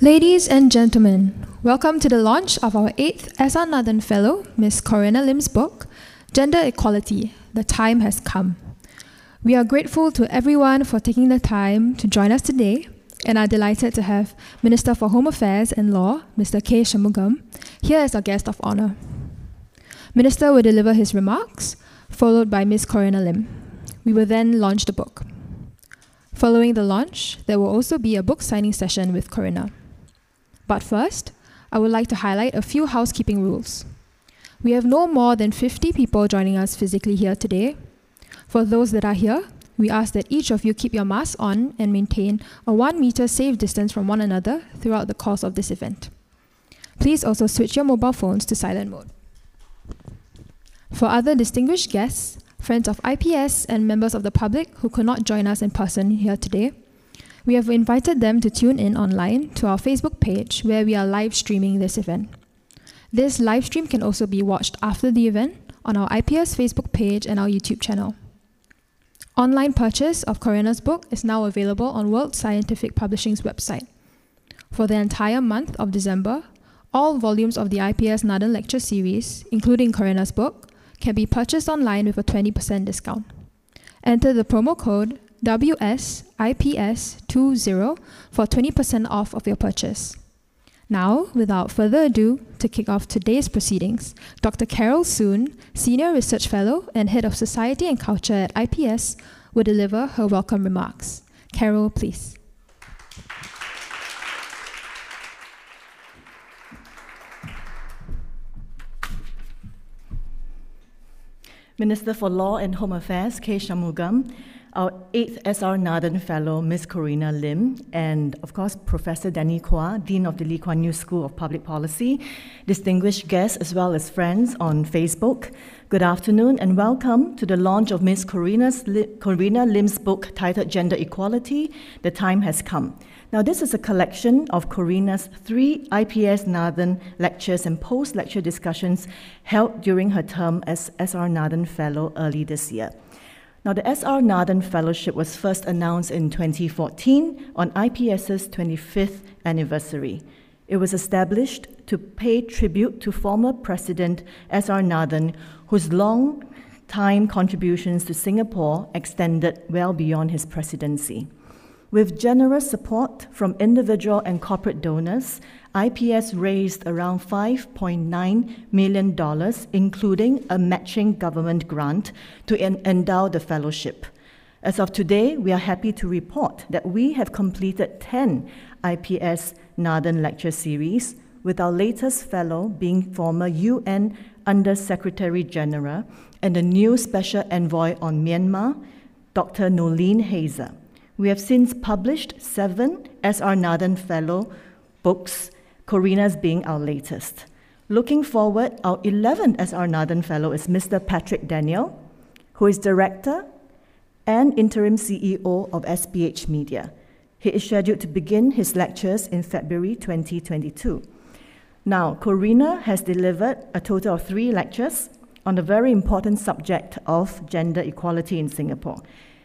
Ladies and gentlemen, welcome to the launch of our 8th S.R. Nathan Fellow, Ms. Corina Lim's book, Gender Equality The Time Has Come. We are grateful to everyone for taking the time to join us today and are delighted to have Minister for Home Affairs and Law, Mr. K. Shanmugam, here as our guest of honor. Minister will deliver his remarks, followed by Ms. Corina Lim. We will then launch the book. Following the launch, there will also be a book signing session with Corina. But first, I would like to highlight a few housekeeping rules. We have no more than 50 people joining us physically here today. For those that are here, we ask that each of you keep your mask on and maintain a one meter safe distance from one another throughout the course of this event. Please also switch your mobile phones to silent mode. For other distinguished guests, friends of IPS, and members of the public who could not join us in person here today, we have invited them to tune in online to our Facebook page where we are live streaming this event. This live stream can also be watched after the event on our IPS Facebook page and our YouTube channel. Online purchase of Corina's book is now available on World Scientific Publishing's website. For the entire month of December, all volumes of the IPS Nathan Lecture Series, including Corina's book, can be purchased online with a 20% discount. Enter the promo code WSIPS20 for 20% off of your purchase. Now, without further ado, to kick off today's proceedings, Dr. Carol Soon, Senior Research Fellow and Head of Society and Culture at IPS, will deliver her welcome remarks. Carol, please. Minister for Law and Home Affairs, K. Shanmugam, our 8th SR Nathan Fellow, Ms. Corina Lim, and of course, Professor Danny Quah, Dean of the Lee Kuan Yew School of Public Policy, distinguished guests as well as friends on Facebook. Good afternoon and welcome to the launch of Ms. Corina's, Corina Lim's book titled Gender Equality The Time Has Come. Now, this is a collection of Corina's three IPS Nathan lectures and post lecture discussions held during her term as SR Nathan Fellow early this year. Now, the SR Nathan Fellowship was first announced in 2014 on IPS's 25th anniversary. It was established to pay tribute to former President S.R. Nathan, whose long time contributions to Singapore extended well beyond his presidency. With generous support from individual and corporate donors, IPS raised around $5.9 million, including a matching government grant, to en- endow the fellowship. As of today, we are happy to report that we have completed 10 IPS Nathan Lecture Series, with our latest fellow being former UN Under Secretary General and the new Special Envoy on Myanmar, Dr. Noeleen Heyzer. We have since published seven S.R. Nathan Fellow books, Corina's being our latest. Looking forward, our 11th S.R. Nathan Fellow is Mr. Patrick Daniel, who is Director and Interim CEO of SPH Media. He is scheduled to begin his lectures in February 2022. Now, Corina has delivered a total of three lectures on the very important subject of gender equality in Singapore.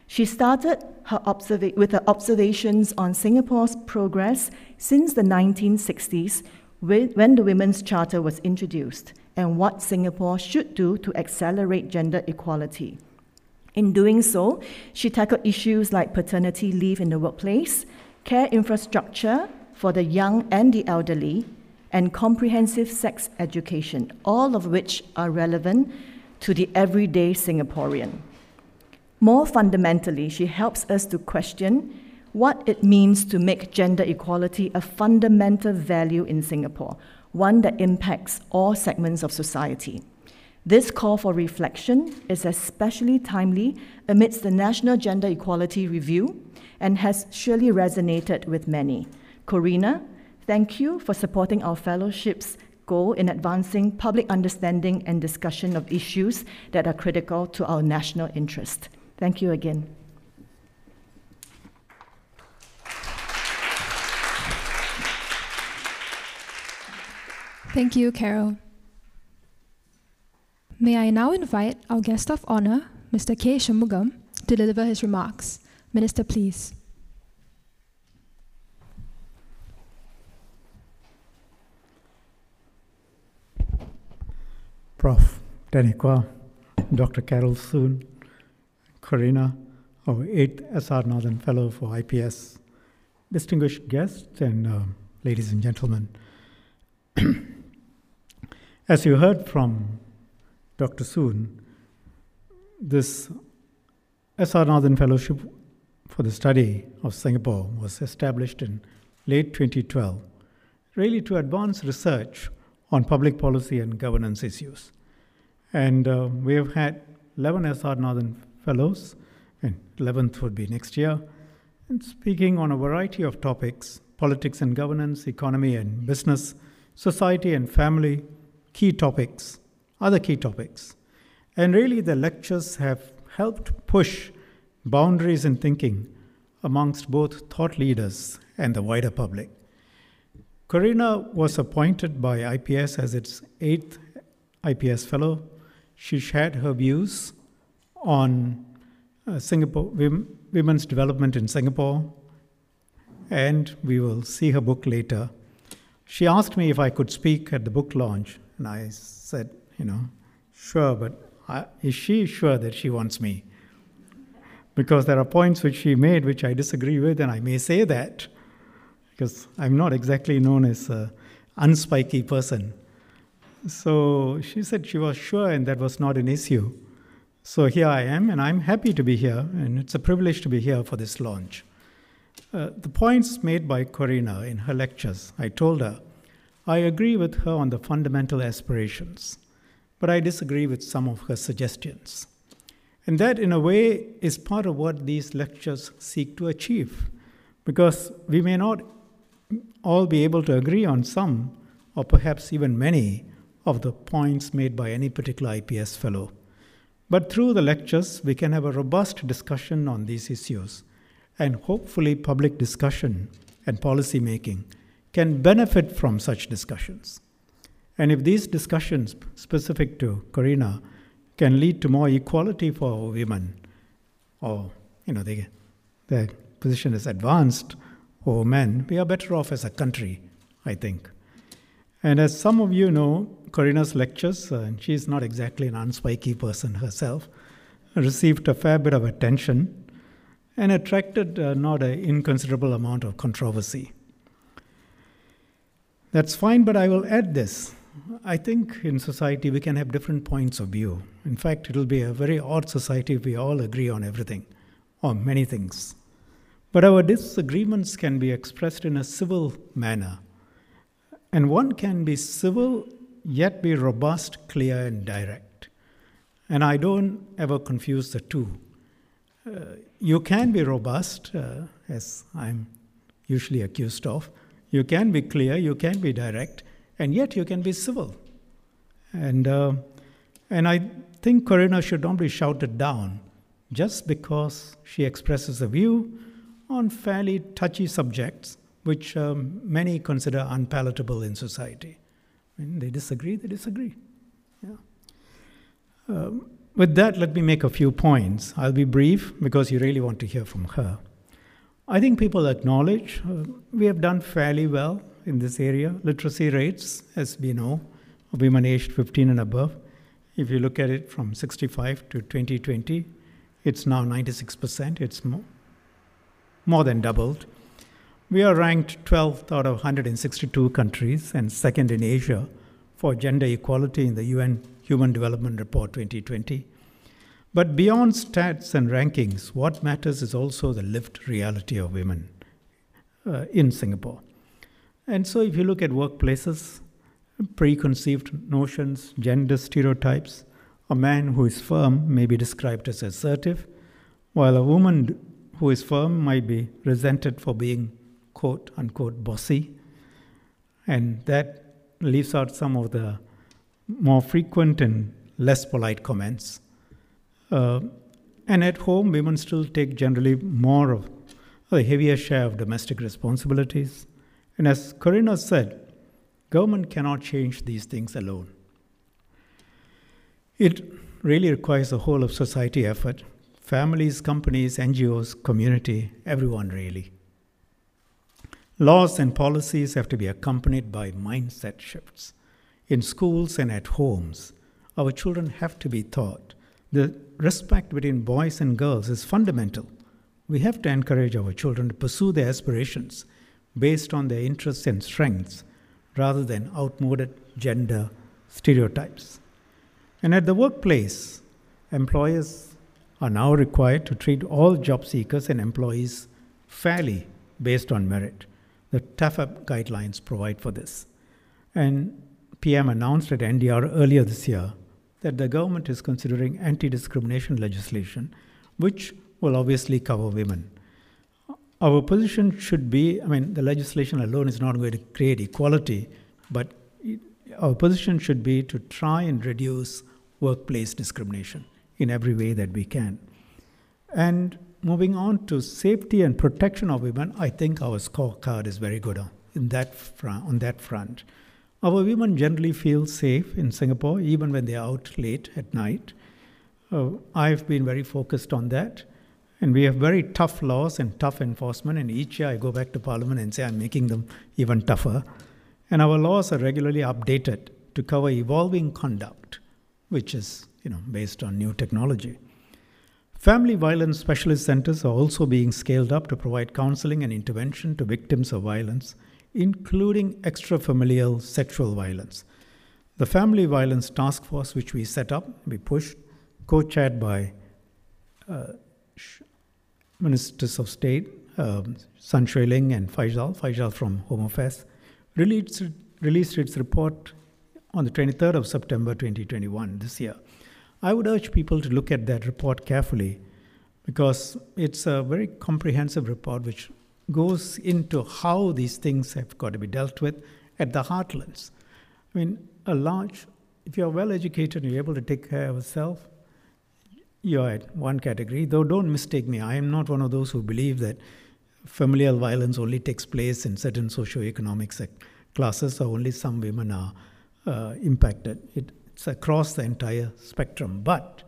She started her observa- with her observations on Singapore's progress since the 1960s when the Women's Charter was introduced and what Singapore should do to accelerate gender equality. In doing so, she tackled issues like paternity leave in the workplace, care infrastructure for the young and the elderly, and comprehensive sex education, all of which are relevant to the everyday Singaporean. More fundamentally, she helps us to question what it means to make gender equality a fundamental value in Singapore, one that impacts all segments of society. This call for reflection is especially timely amidst the National Gender Equality Review and has surely resonated with many. Corina, thank you for supporting our fellowship's goal in advancing public understanding and discussion of issues that are critical to our national interest. Thank you again. Thank you, Carol. May I now invite our guest of honor, Mr. K. Shanmugam, to deliver his remarks. Minister, please. Prof. Danny Quah, Dr. Carol Soon, Corina, our eighth SR Nathan Fellow for IPS, distinguished guests, and uh, ladies and gentlemen. As you heard from Dr. Soon, this SR Nathan Fellowship for the study of Singapore was established in late 2012, really to advance research on public policy and governance issues. And uh, we have had 11 SR Nathan Fellows, and 11th would be next year, and speaking on a variety of topics politics and governance, economy and business, society and family, key topics, other key topics. And really, the lectures have helped push boundaries in thinking amongst both thought leaders and the wider public. Corina was appointed by IPS as its eighth IPS fellow. She shared her views on uh, Singapore women's development in Singapore, and we will see her book later. She asked me if I could speak at the book launch, and I said, you know, sure, but I, is she sure that she wants me? Because there are points which she made which I disagree with, and I may say that because I'm not exactly known as an unspiky person. So she said she was sure, and that was not an issue. So here I am, and I'm happy to be here, and it's a privilege to be here for this launch. Uh, the points made by Corina in her lectures, I told her, I agree with her on the fundamental aspirations, but I disagree with some of her suggestions. And that, in a way, is part of what these lectures seek to achieve, because we may not all be able to agree on some, or perhaps even many, of the points made by any particular IPS fellow. But through the lectures, we can have a robust discussion on these issues, and hopefully, public discussion and policy making can benefit from such discussions. And if these discussions, specific to Corina, can lead to more equality for women, or you know, their position is advanced over men, we are better off as a country, I think. And as some of you know, Corina's lectures, uh, and she's not exactly an unspiky person herself, received a fair bit of attention and attracted uh, not an inconsiderable amount of controversy. That's fine, but I will add this. I think in society we can have different points of view. In fact, it'll be a very odd society if we all agree on everything, or many things. But our disagreements can be expressed in a civil manner and one can be civil yet be robust, clear, and direct. And I don't ever confuse the two. Uh, you can be robust, uh, as I'm usually accused of. You can be clear, you can be direct, and yet you can be civil. And, uh, and I think Corina should not be shouted down just because she expresses a view on fairly touchy subjects which um, many consider unpalatable in society. When they disagree, they disagree. Yeah. Um, with that, let me make a few points. I'll be brief because you really want to hear from her. I think people acknowledge uh, we have done fairly well in this area. Literacy rates, as we know, of women aged 15 and above, if you look at it from 65 to 2020, it's now 96%. It's more, more than doubled. We are ranked 12th out of 162 countries and second in Asia for gender equality in the UN Human Development Report 2020. But beyond stats and rankings, what matters is also the lived reality of women uh, in Singapore. And so, if you look at workplaces, preconceived notions, gender stereotypes, a man who is firm may be described as assertive, while a woman who is firm might be resented for being quote unquote bossy. And that leaves out some of the more frequent and less polite comments. Uh, and at home, women still take generally more of a heavier share of domestic responsibilities. And as Corina said, government cannot change these things alone. It really requires a whole of society effort families, companies, NGOs, community, everyone really. Laws and policies have to be accompanied by mindset shifts. In schools and at homes, our children have to be taught. The respect between boys and girls is fundamental. We have to encourage our children to pursue their aspirations based on their interests and strengths rather than outmoded gender stereotypes. And at the workplace, employers are now required to treat all job seekers and employees fairly based on merit. The TAFEP guidelines provide for this. And PM announced at NDR earlier this year that the government is considering anti discrimination legislation, which will obviously cover women. Our position should be I mean, the legislation alone is not going to create equality, but our position should be to try and reduce workplace discrimination in every way that we can. And moving on to safety and protection of women, I think our scorecard is very good on, in that front, on that front. Our women generally feel safe in Singapore, even when they are out late at night. Uh, I've been very focused on that. And we have very tough laws and tough enforcement. And each year I go back to Parliament and say I'm making them even tougher. And our laws are regularly updated to cover evolving conduct, which is you know, based on new technology. Family violence specialist centers are also being scaled up to provide counseling and intervention to victims of violence, including extrafamilial sexual violence. The Family Violence Task Force, which we set up, we pushed, co chaired by uh, ministers of state, um, Sun Xueling and Faisal, Faisal from Home Affairs, released, released its report on the 23rd of September 2021, this year. I would urge people to look at that report carefully because it's a very comprehensive report which goes into how these things have got to be dealt with at the heartlands. I mean, a large, if you're well educated and you're able to take care of yourself, you're at one category. Though don't mistake me, I am not one of those who believe that familial violence only takes place in certain socio-economic classes or only some women are uh, impacted. It, it's across the entire spectrum. But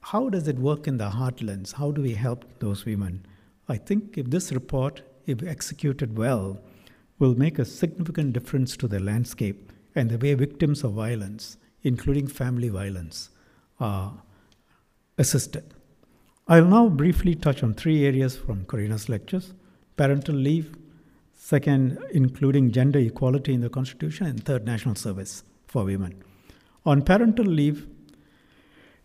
how does it work in the heartlands? How do we help those women? I think if this report, if executed well, will make a significant difference to the landscape and the way victims of violence, including family violence, are assisted. I'll now briefly touch on three areas from Corina's lectures parental leave, second, including gender equality in the Constitution, and third, national service for women. On parental leave,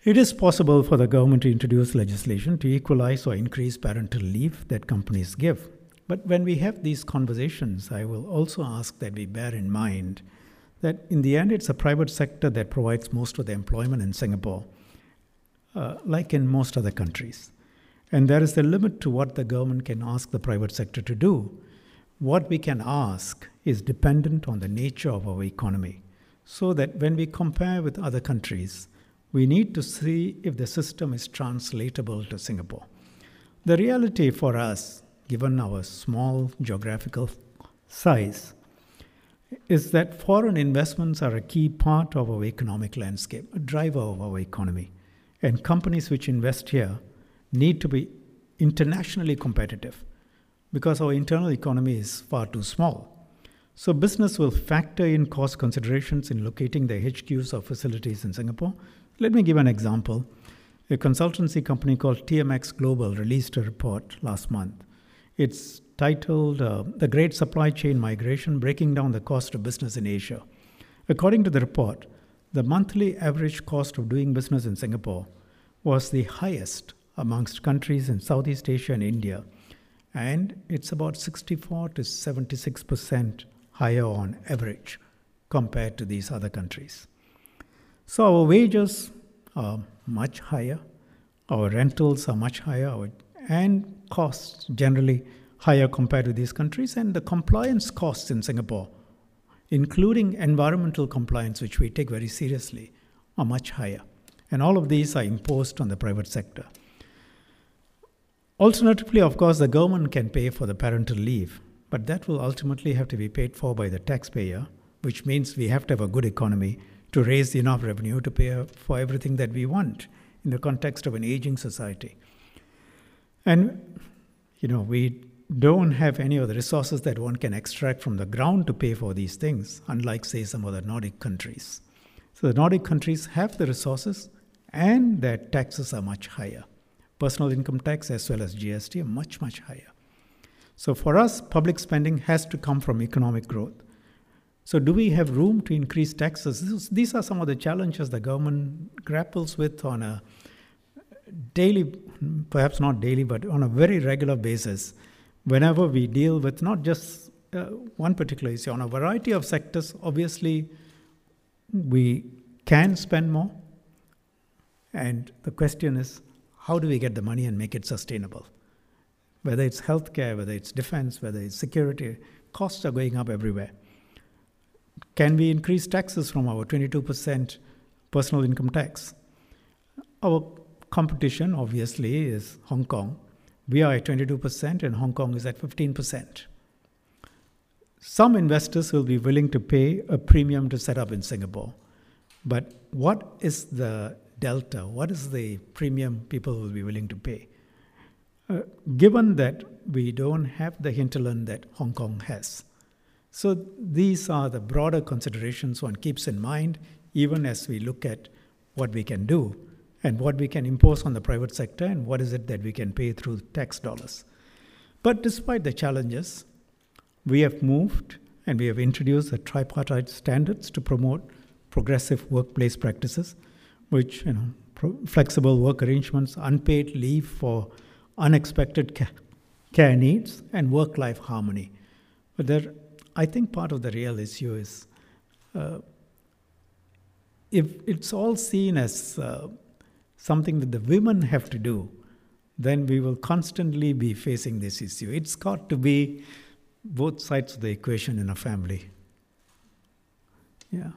it is possible for the government to introduce legislation to equalize or increase parental leave that companies give. But when we have these conversations, I will also ask that we bear in mind that in the end, it's the private sector that provides most of the employment in Singapore uh, like in most other countries. And there is a limit to what the government can ask the private sector to do. What we can ask is dependent on the nature of our economy. So that when we compare with other countries, we need to see if the system is translatable to Singapore. The reality for us, given our small geographical size, is that foreign investments are a key part of our economic landscape, a driver of our economy. And companies which invest here need to be internationally competitive because our internal economy is far too small. So, business will factor in cost considerations in locating their HQs or facilities in Singapore. Let me give an example. A consultancy company called TMX Global released a report last month. It's titled uh, The Great Supply Chain Migration Breaking Down the Cost of Business in Asia. According to the report, the monthly average cost of doing business in Singapore was the highest amongst countries in Southeast Asia and India, and it's about 64 to 76 percent higher on average compared to these other countries. So our wages are much higher, our rentals are much higher, and costs generally higher compared to these countries, and the compliance costs in Singapore including environmental compliance, which we take very seriously, are much higher. And all of these are imposed on the private sector. Alternatively, of course, the government can pay for the parental leave, but that will ultimately have to be paid for by the taxpayer, which means we have to have a good economy to raise enough revenue to pay for everything that we want in the context of an aging society. And, you know, we don't have any of the resources that one can extract from the ground to pay for these things, unlike, say, some other Nordic countries. So the Nordic countries have the resources and their taxes are much higher. Personal income tax as well as GST are much, much higher. So for us, public spending has to come from economic growth. So do we have room to increase taxes? These are some of the challenges the government grapples with on a daily, perhaps not daily, but on a very regular basis. Whenever we deal with not just uh, one particular issue, on a variety of sectors, obviously we can spend more. And the question is, how do we get the money and make it sustainable? Whether it's healthcare, whether it's defense, whether it's security, costs are going up everywhere. Can we increase taxes from our 22% personal income tax? Our competition, obviously, is Hong Kong. We are at 22%, and Hong Kong is at 15%. Some investors will be willing to pay a premium to set up in Singapore. But what is the delta? What is the premium people will be willing to pay? Uh, given that we don't have the hinterland that Hong Kong has. So these are the broader considerations one keeps in mind, even as we look at what we can do and what we can impose on the private sector and what is it that we can pay through tax dollars. But despite the challenges, we have moved and we have introduced the tripartite standards to promote progressive workplace practices, which, you know, flexible work arrangements, unpaid leave for unexpected ca- care needs, and work life harmony. But there, I think part of the real issue is uh, if it's all seen as uh, something that the women have to do, then we will constantly be facing this issue. It's got to be both sides of the equation in a family. Yeah.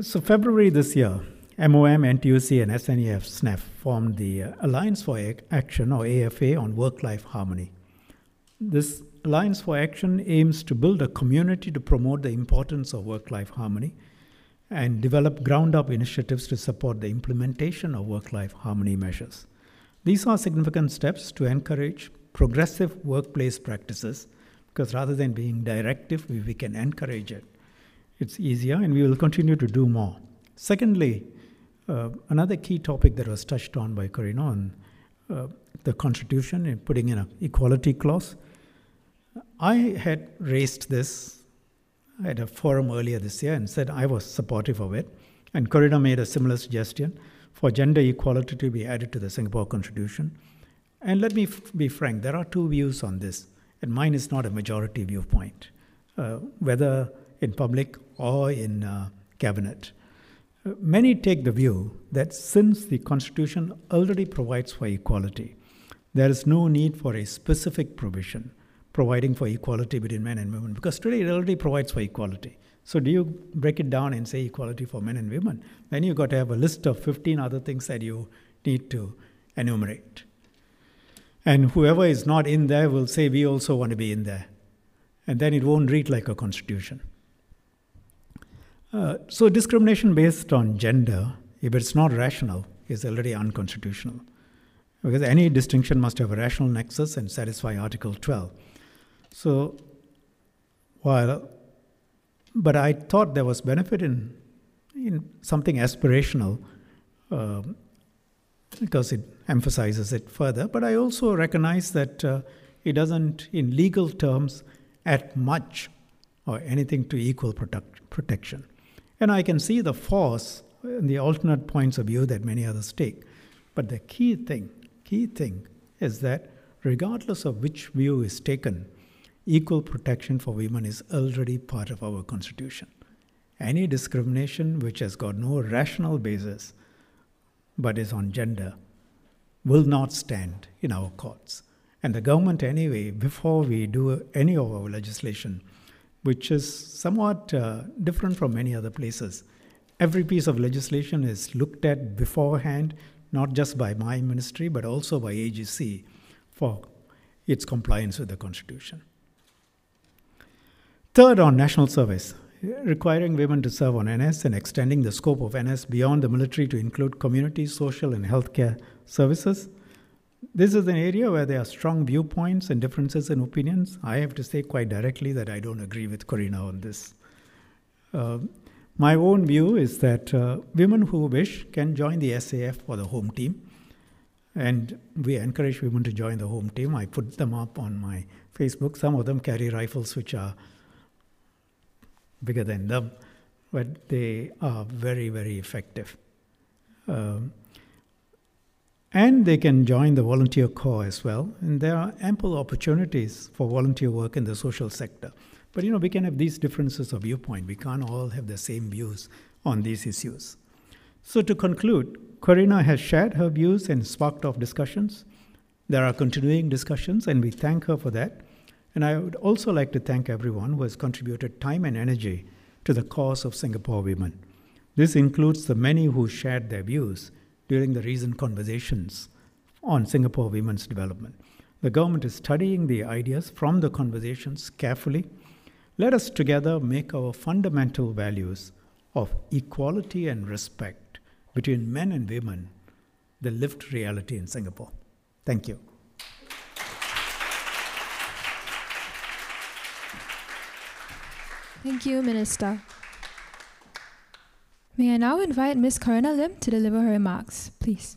So, February this year, MOM, NTUC, and SNEF SNEF formed the uh, Alliance for Action, or AFA, on work life harmony. This Alliance for Action aims to build a community to promote the importance of work life harmony and develop ground up initiatives to support the implementation of work life harmony measures. These are significant steps to encourage progressive workplace practices because rather than being directive, we, we can encourage it. It's easier and we will continue to do more. Secondly, uh, another key topic that was touched on by Corina on uh, the Constitution and putting in an equality clause. I had raised this at a forum earlier this year and said I was supportive of it. And Corina made a similar suggestion for gender equality to be added to the Singapore Constitution. And let me f- be frank, there are two views on this, and mine is not a majority viewpoint, uh, whether in public or in uh, cabinet. Many take the view that since the Constitution already provides for equality, there is no need for a specific provision providing for equality between men and women, because today it already provides for equality. So, do you break it down and say equality for men and women? Then you've got to have a list of 15 other things that you need to enumerate. And whoever is not in there will say, We also want to be in there. And then it won't read like a constitution. Uh, so, discrimination based on gender, if it's not rational, is already unconstitutional. Because any distinction must have a rational nexus and satisfy Article 12. So, while, but I thought there was benefit in, in something aspirational uh, because it emphasizes it further. But I also recognize that uh, it doesn't, in legal terms, add much or anything to equal protect, protection. And I can see the force and the alternate points of view that many others take. But the key thing, key thing is that regardless of which view is taken, equal protection for women is already part of our constitution. Any discrimination which has got no rational basis but is on gender will not stand in our courts. And the government, anyway, before we do any of our legislation, which is somewhat uh, different from many other places. Every piece of legislation is looked at beforehand, not just by my ministry, but also by AGC for its compliance with the Constitution. Third, on national service, requiring women to serve on NS and extending the scope of NS beyond the military to include community, social, and healthcare services. This is an area where there are strong viewpoints and differences in opinions. I have to say quite directly that I don't agree with Corina on this. Uh, My own view is that uh, women who wish can join the SAF or the home team. And we encourage women to join the home team. I put them up on my Facebook. Some of them carry rifles which are bigger than them, but they are very, very effective. Um, and they can join the volunteer corps as well. And there are ample opportunities for volunteer work in the social sector. But you know, we can have these differences of viewpoint. We can't all have the same views on these issues. So to conclude, Corina has shared her views and sparked off discussions. There are continuing discussions, and we thank her for that. And I would also like to thank everyone who has contributed time and energy to the cause of Singapore women. This includes the many who shared their views during the recent conversations on Singapore women's development. The government is studying the ideas from the conversations carefully. Let us together make our fundamental values of equality and respect between men and women the lived reality in Singapore. Thank you. Thank you, Minister. May I now invite Ms. Corina Lim to deliver her remarks, please.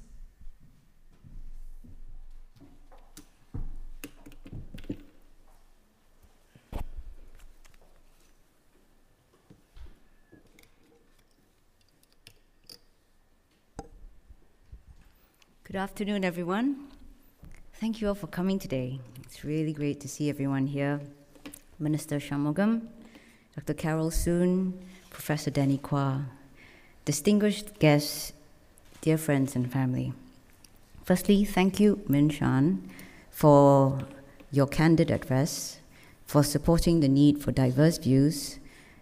Good afternoon, everyone. Thank you all for coming today. It's really great to see everyone here. Minister Shanmugam, Dr. Carol Soon, Professor Danny Quah, distinguished guests, dear friends and family. Firstly, thank you, Min Shan, for your candid address, for supporting the need for diverse views,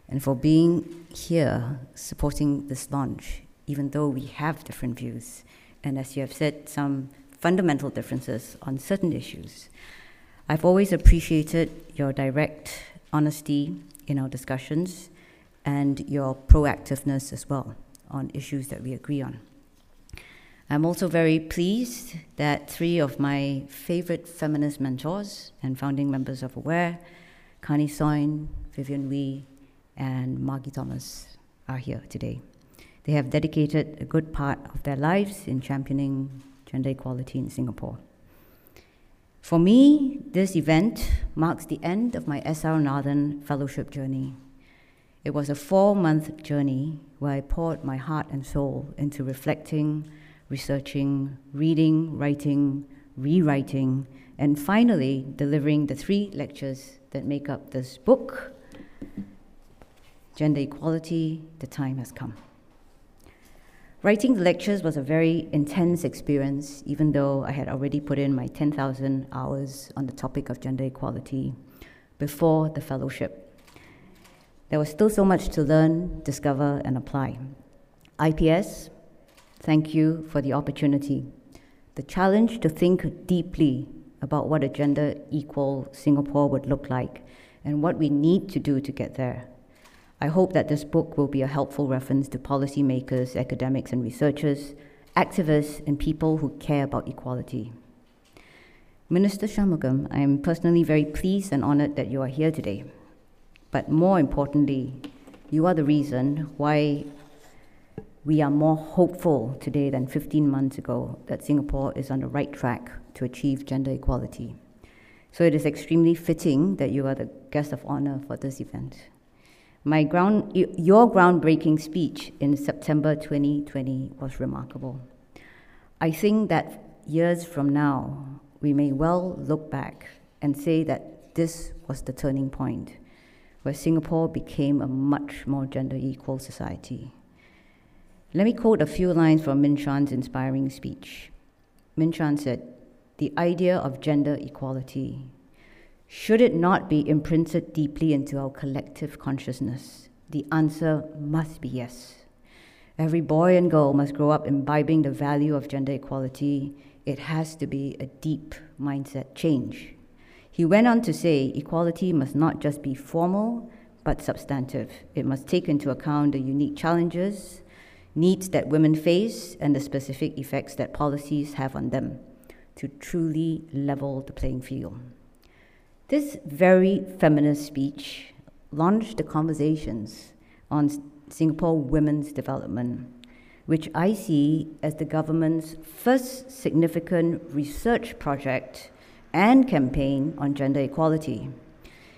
and for being here supporting this launch, even though we have different views, and as you have said, some fundamental differences on certain issues. I've always appreciated your direct honesty in our discussions and your proactiveness as well on issues that we agree on. I'm also very pleased that three of my favorite feminist mentors and founding members of AWARE, Connie Soin, Vivian Wee, and Margie Thomas, are here today. They have dedicated a good part of their lives in championing gender equality in Singapore. For me, this event marks the end of my SR Nathan fellowship journey. It was a four month journey where I poured my heart and soul into reflecting, researching, reading, writing, rewriting, and finally delivering the three lectures that make up this book Gender Equality, The Time Has Come. Writing the lectures was a very intense experience, even though I had already put in my 10,000 hours on the topic of gender equality before the fellowship. There was still so much to learn, discover, and apply. IPS, thank you for the opportunity. The challenge to think deeply about what a gender equal Singapore would look like and what we need to do to get there. I hope that this book will be a helpful reference to policymakers, academics, and researchers, activists, and people who care about equality. Minister Shanmugam, I am personally very pleased and honored that you are here today. But more importantly, you are the reason why we are more hopeful today than 15 months ago that Singapore is on the right track to achieve gender equality. So it is extremely fitting that you are the guest of honor for this event. My ground, your groundbreaking speech in September 2020 was remarkable. I think that years from now, we may well look back and say that this was the turning point where Singapore became a much more gender equal society. Let me quote a few lines from Min Shan's inspiring speech. Min Shan said, The idea of gender equality, should it not be imprinted deeply into our collective consciousness? The answer must be yes. Every boy and girl must grow up imbibing the value of gender equality. It has to be a deep mindset change. He went on to say equality must not just be formal, but substantive. It must take into account the unique challenges, needs that women face, and the specific effects that policies have on them to truly level the playing field. This very feminist speech launched the conversations on Singapore Women's Development, which I see as the government's first significant research project and campaign on gender equality.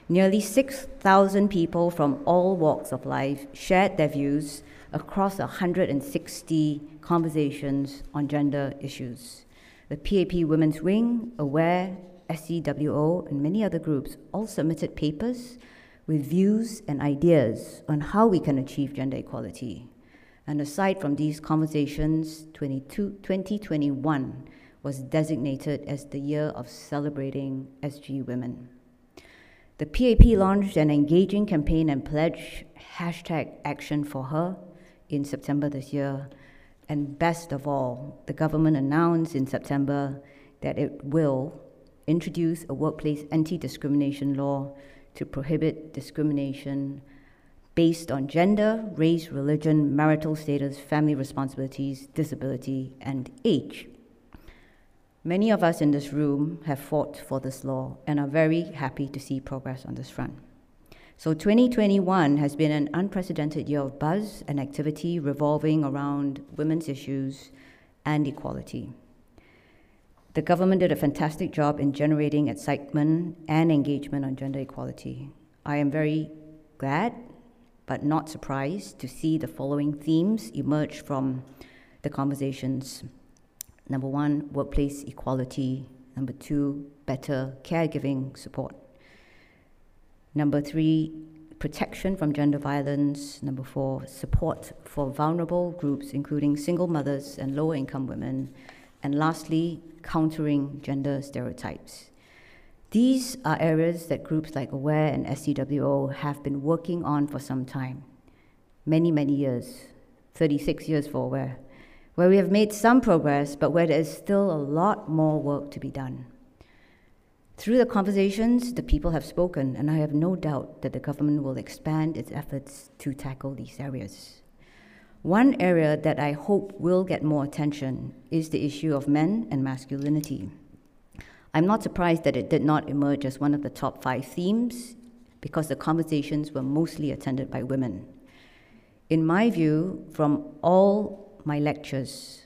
Nearly 6,000 people from all walks of life shared their views across 160 conversations on gender issues. The PAP Women's Wing, AWARE, SCWO, and many other groups all submitted papers with views and ideas on how we can achieve gender equality. And aside from these conversations, 2021 was designated as the year of celebrating SG women. The PAP launched an engaging campaign and pledge hashtag action for her in September this year. And best of all, the government announced in September that it will introduce a workplace anti discrimination law to prohibit discrimination based on gender, race, religion, marital status, family responsibilities, disability, and age. Many of us in this room have fought for this law and are very happy to see progress on this front. So 2021 has been an unprecedented year of buzz and activity revolving around women's issues and equality. The government did a fantastic job in generating excitement and engagement on gender equality. I am very glad, but not surprised, to see the following themes emerge from the conversations. Number one, workplace equality. Number two, better caregiving support. Number three, protection from gender violence. Number four, support for vulnerable groups, including single mothers and lower income women. And lastly, countering gender stereotypes. These are areas that groups like AWARE and SCWO have been working on for some time. Many, many years, 36 years for AWARE, where we have made some progress, but where there is still a lot more work to be done. Through the conversations, the people have spoken, and I have no doubt that the government will expand its efforts to tackle these areas. One area that I hope will get more attention is the issue of men and masculinity. I'm not surprised that it did not emerge as one of the top five themes because the conversations were mostly attended by women. In my view, from all my lectures,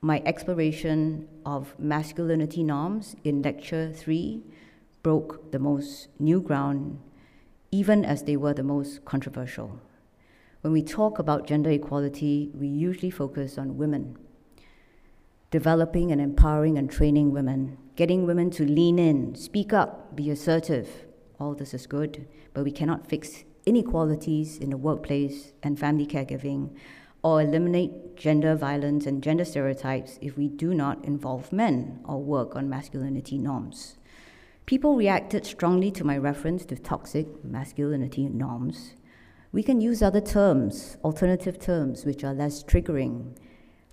my exploration of masculinity norms in lecture three broke the most new ground, even as they were the most controversial. When we talk about gender equality, we usually focus on women. Developing and empowering and training women, getting women to lean in, speak up, be assertive. All this is good, but we cannot fix inequalities in the workplace and family caregiving or eliminate gender violence and gender stereotypes if we do not involve men or work on masculinity norms. People reacted strongly to my reference to toxic masculinity norms. We can use other terms, alternative terms, which are less triggering,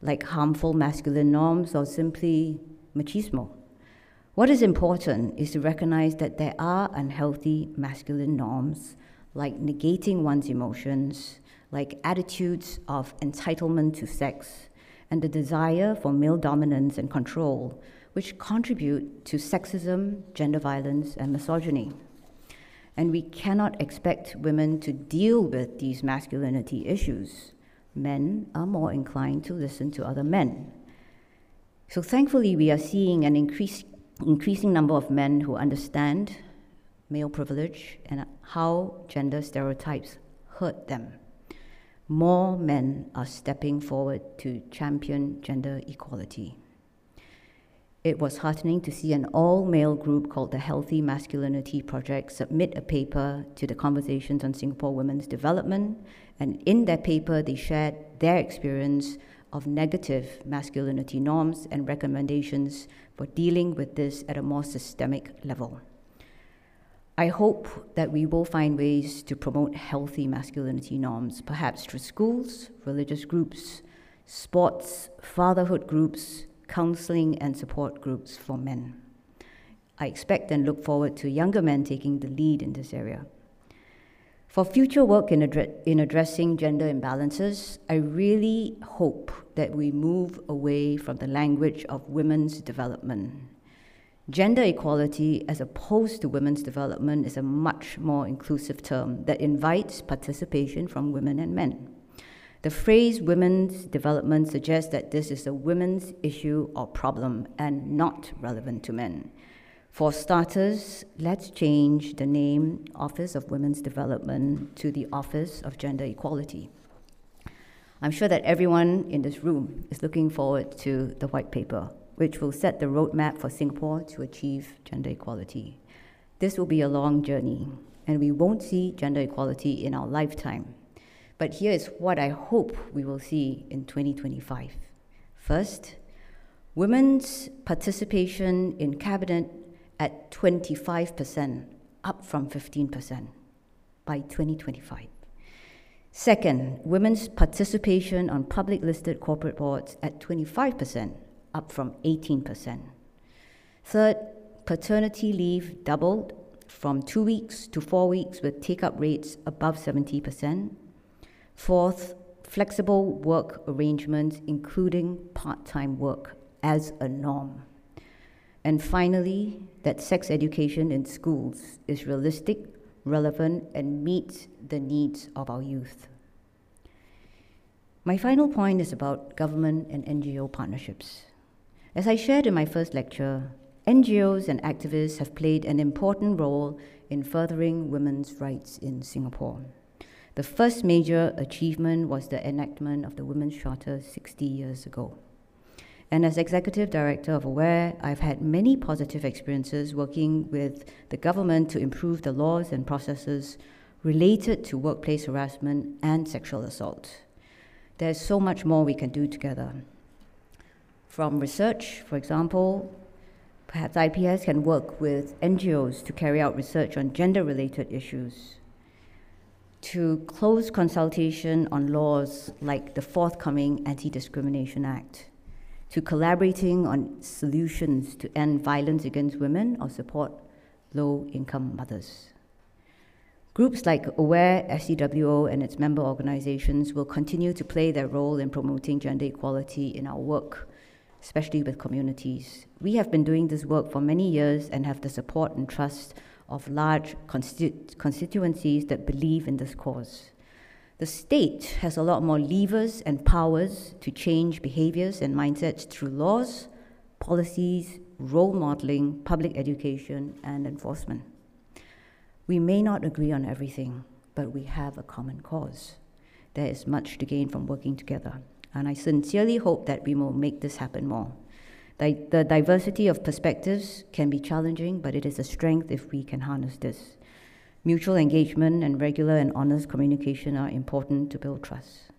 like harmful masculine norms or simply machismo. What is important is to recognize that there are unhealthy masculine norms, like negating one's emotions, like attitudes of entitlement to sex, and the desire for male dominance and control, which contribute to sexism, gender violence, and misogyny. And we cannot expect women to deal with these masculinity issues. Men are more inclined to listen to other men. So thankfully, we are seeing an increase, increasing number of men who understand male privilege and how gender stereotypes hurt them. More men are stepping forward to champion gender equality. It was heartening to see an all male group called the Healthy Masculinity Project submit a paper to the Conversations on Singapore Women's Development. And in that paper, they shared their experience of negative masculinity norms and recommendations for dealing with this at a more systemic level. I hope that we will find ways to promote healthy masculinity norms, perhaps through schools, religious groups, sports, fatherhood groups, counseling and support groups for men. I expect and look forward to younger men taking the lead in this area. For future work in, addre- in addressing gender imbalances, I really hope that we move away from the language of women's development. Gender equality, as opposed to women's development, is a much more inclusive term that invites participation from women and men. The phrase women's development suggests that this is a women's issue or problem and not relevant to men. For starters, let's change the name Office of Women's Development to the Office of Gender Equality. I'm sure that everyone in this room is looking forward to the white paper, which will set the roadmap for Singapore to achieve gender equality. This will be a long journey, and we won't see gender equality in our lifetime. But here is what I hope we will see in 2025. First, women's participation in cabinet at 25%, up from 15% by 2025. Second, women's participation on public listed corporate boards at 25%, up from 18%. Third, paternity leave doubled from two weeks to four weeks with take up rates above 70%. Fourth, flexible work arrangements, including part time work, as a norm. And finally, that sex education in schools is realistic, relevant, and meets the needs of our youth. My final point is about government and NGO partnerships. As I shared in my first lecture, NGOs and activists have played an important role in furthering women's rights in Singapore. The first major achievement was the enactment of the Women's Charter 60 years ago. And as executive director of AWARE, I've had many positive experiences working with the government to improve the laws and processes related to workplace harassment and sexual assault. There's so much more we can do together. From research, for example, perhaps IPS can work with NGOs to carry out research on gender related issues, to close consultation on laws like the forthcoming Anti Discrimination Act to collaborating on solutions to end violence against women or support low income mothers. Groups like AWARE, SCWO, and its member organizations will continue to play their role in promoting gender equality in our work, especially with communities. We have been doing this work for many years and have the support and trust of large constitu- constituencies that believe in this cause. The state has a lot more levers and powers to change behaviors and mindsets through laws, policies, role modeling, public education, and enforcement. We may not agree on everything, but we have a common cause. There is much to gain from working together, and I sincerely hope that we will make this happen more. The, the diversity of perspectives can be challenging, but it is a strength if we can harness this. Mutual engagement and regular and honest communication are important to build trust.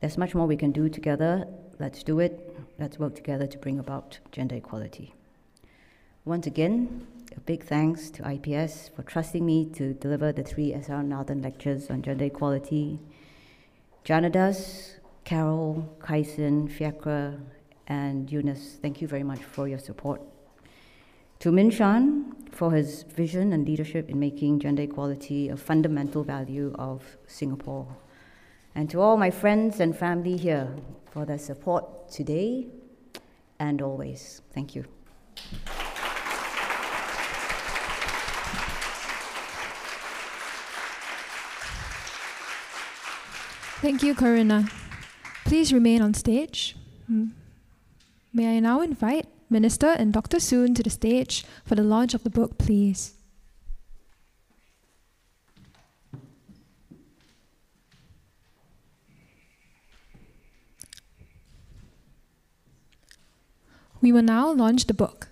There's much more we can do together. Let's do it. Let's work together to bring about gender equality. Once again, a big thanks to IPS for trusting me to deliver the three SR Nathan lectures on gender equality. Janadas, Carol, Kaisen, Fiacre, and Eunice, thank you very much for your support. To Min Shan for his vision and leadership in making gender equality a fundamental value of Singapore. And to all my friends and family here for their support today and always. Thank you. Thank you, Corinna. Please remain on stage. Hmm. May I now invite Minister and Dr. Soon to the stage for the launch of the book, please. We will now launch the book.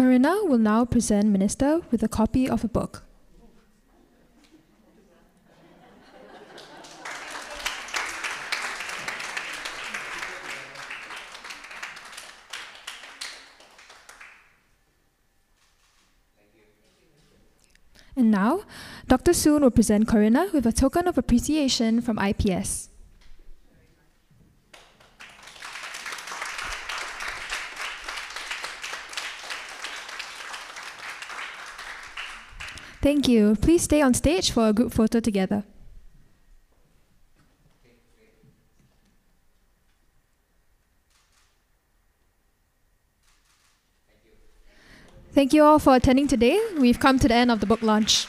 Corinna will now present Minister with a copy of a book. And now, Dr. Soon will present Corinna with a token of appreciation from IPS. Thank you. Please stay on stage for a group photo together. Thank you all for attending today. We've come to the end of the book launch.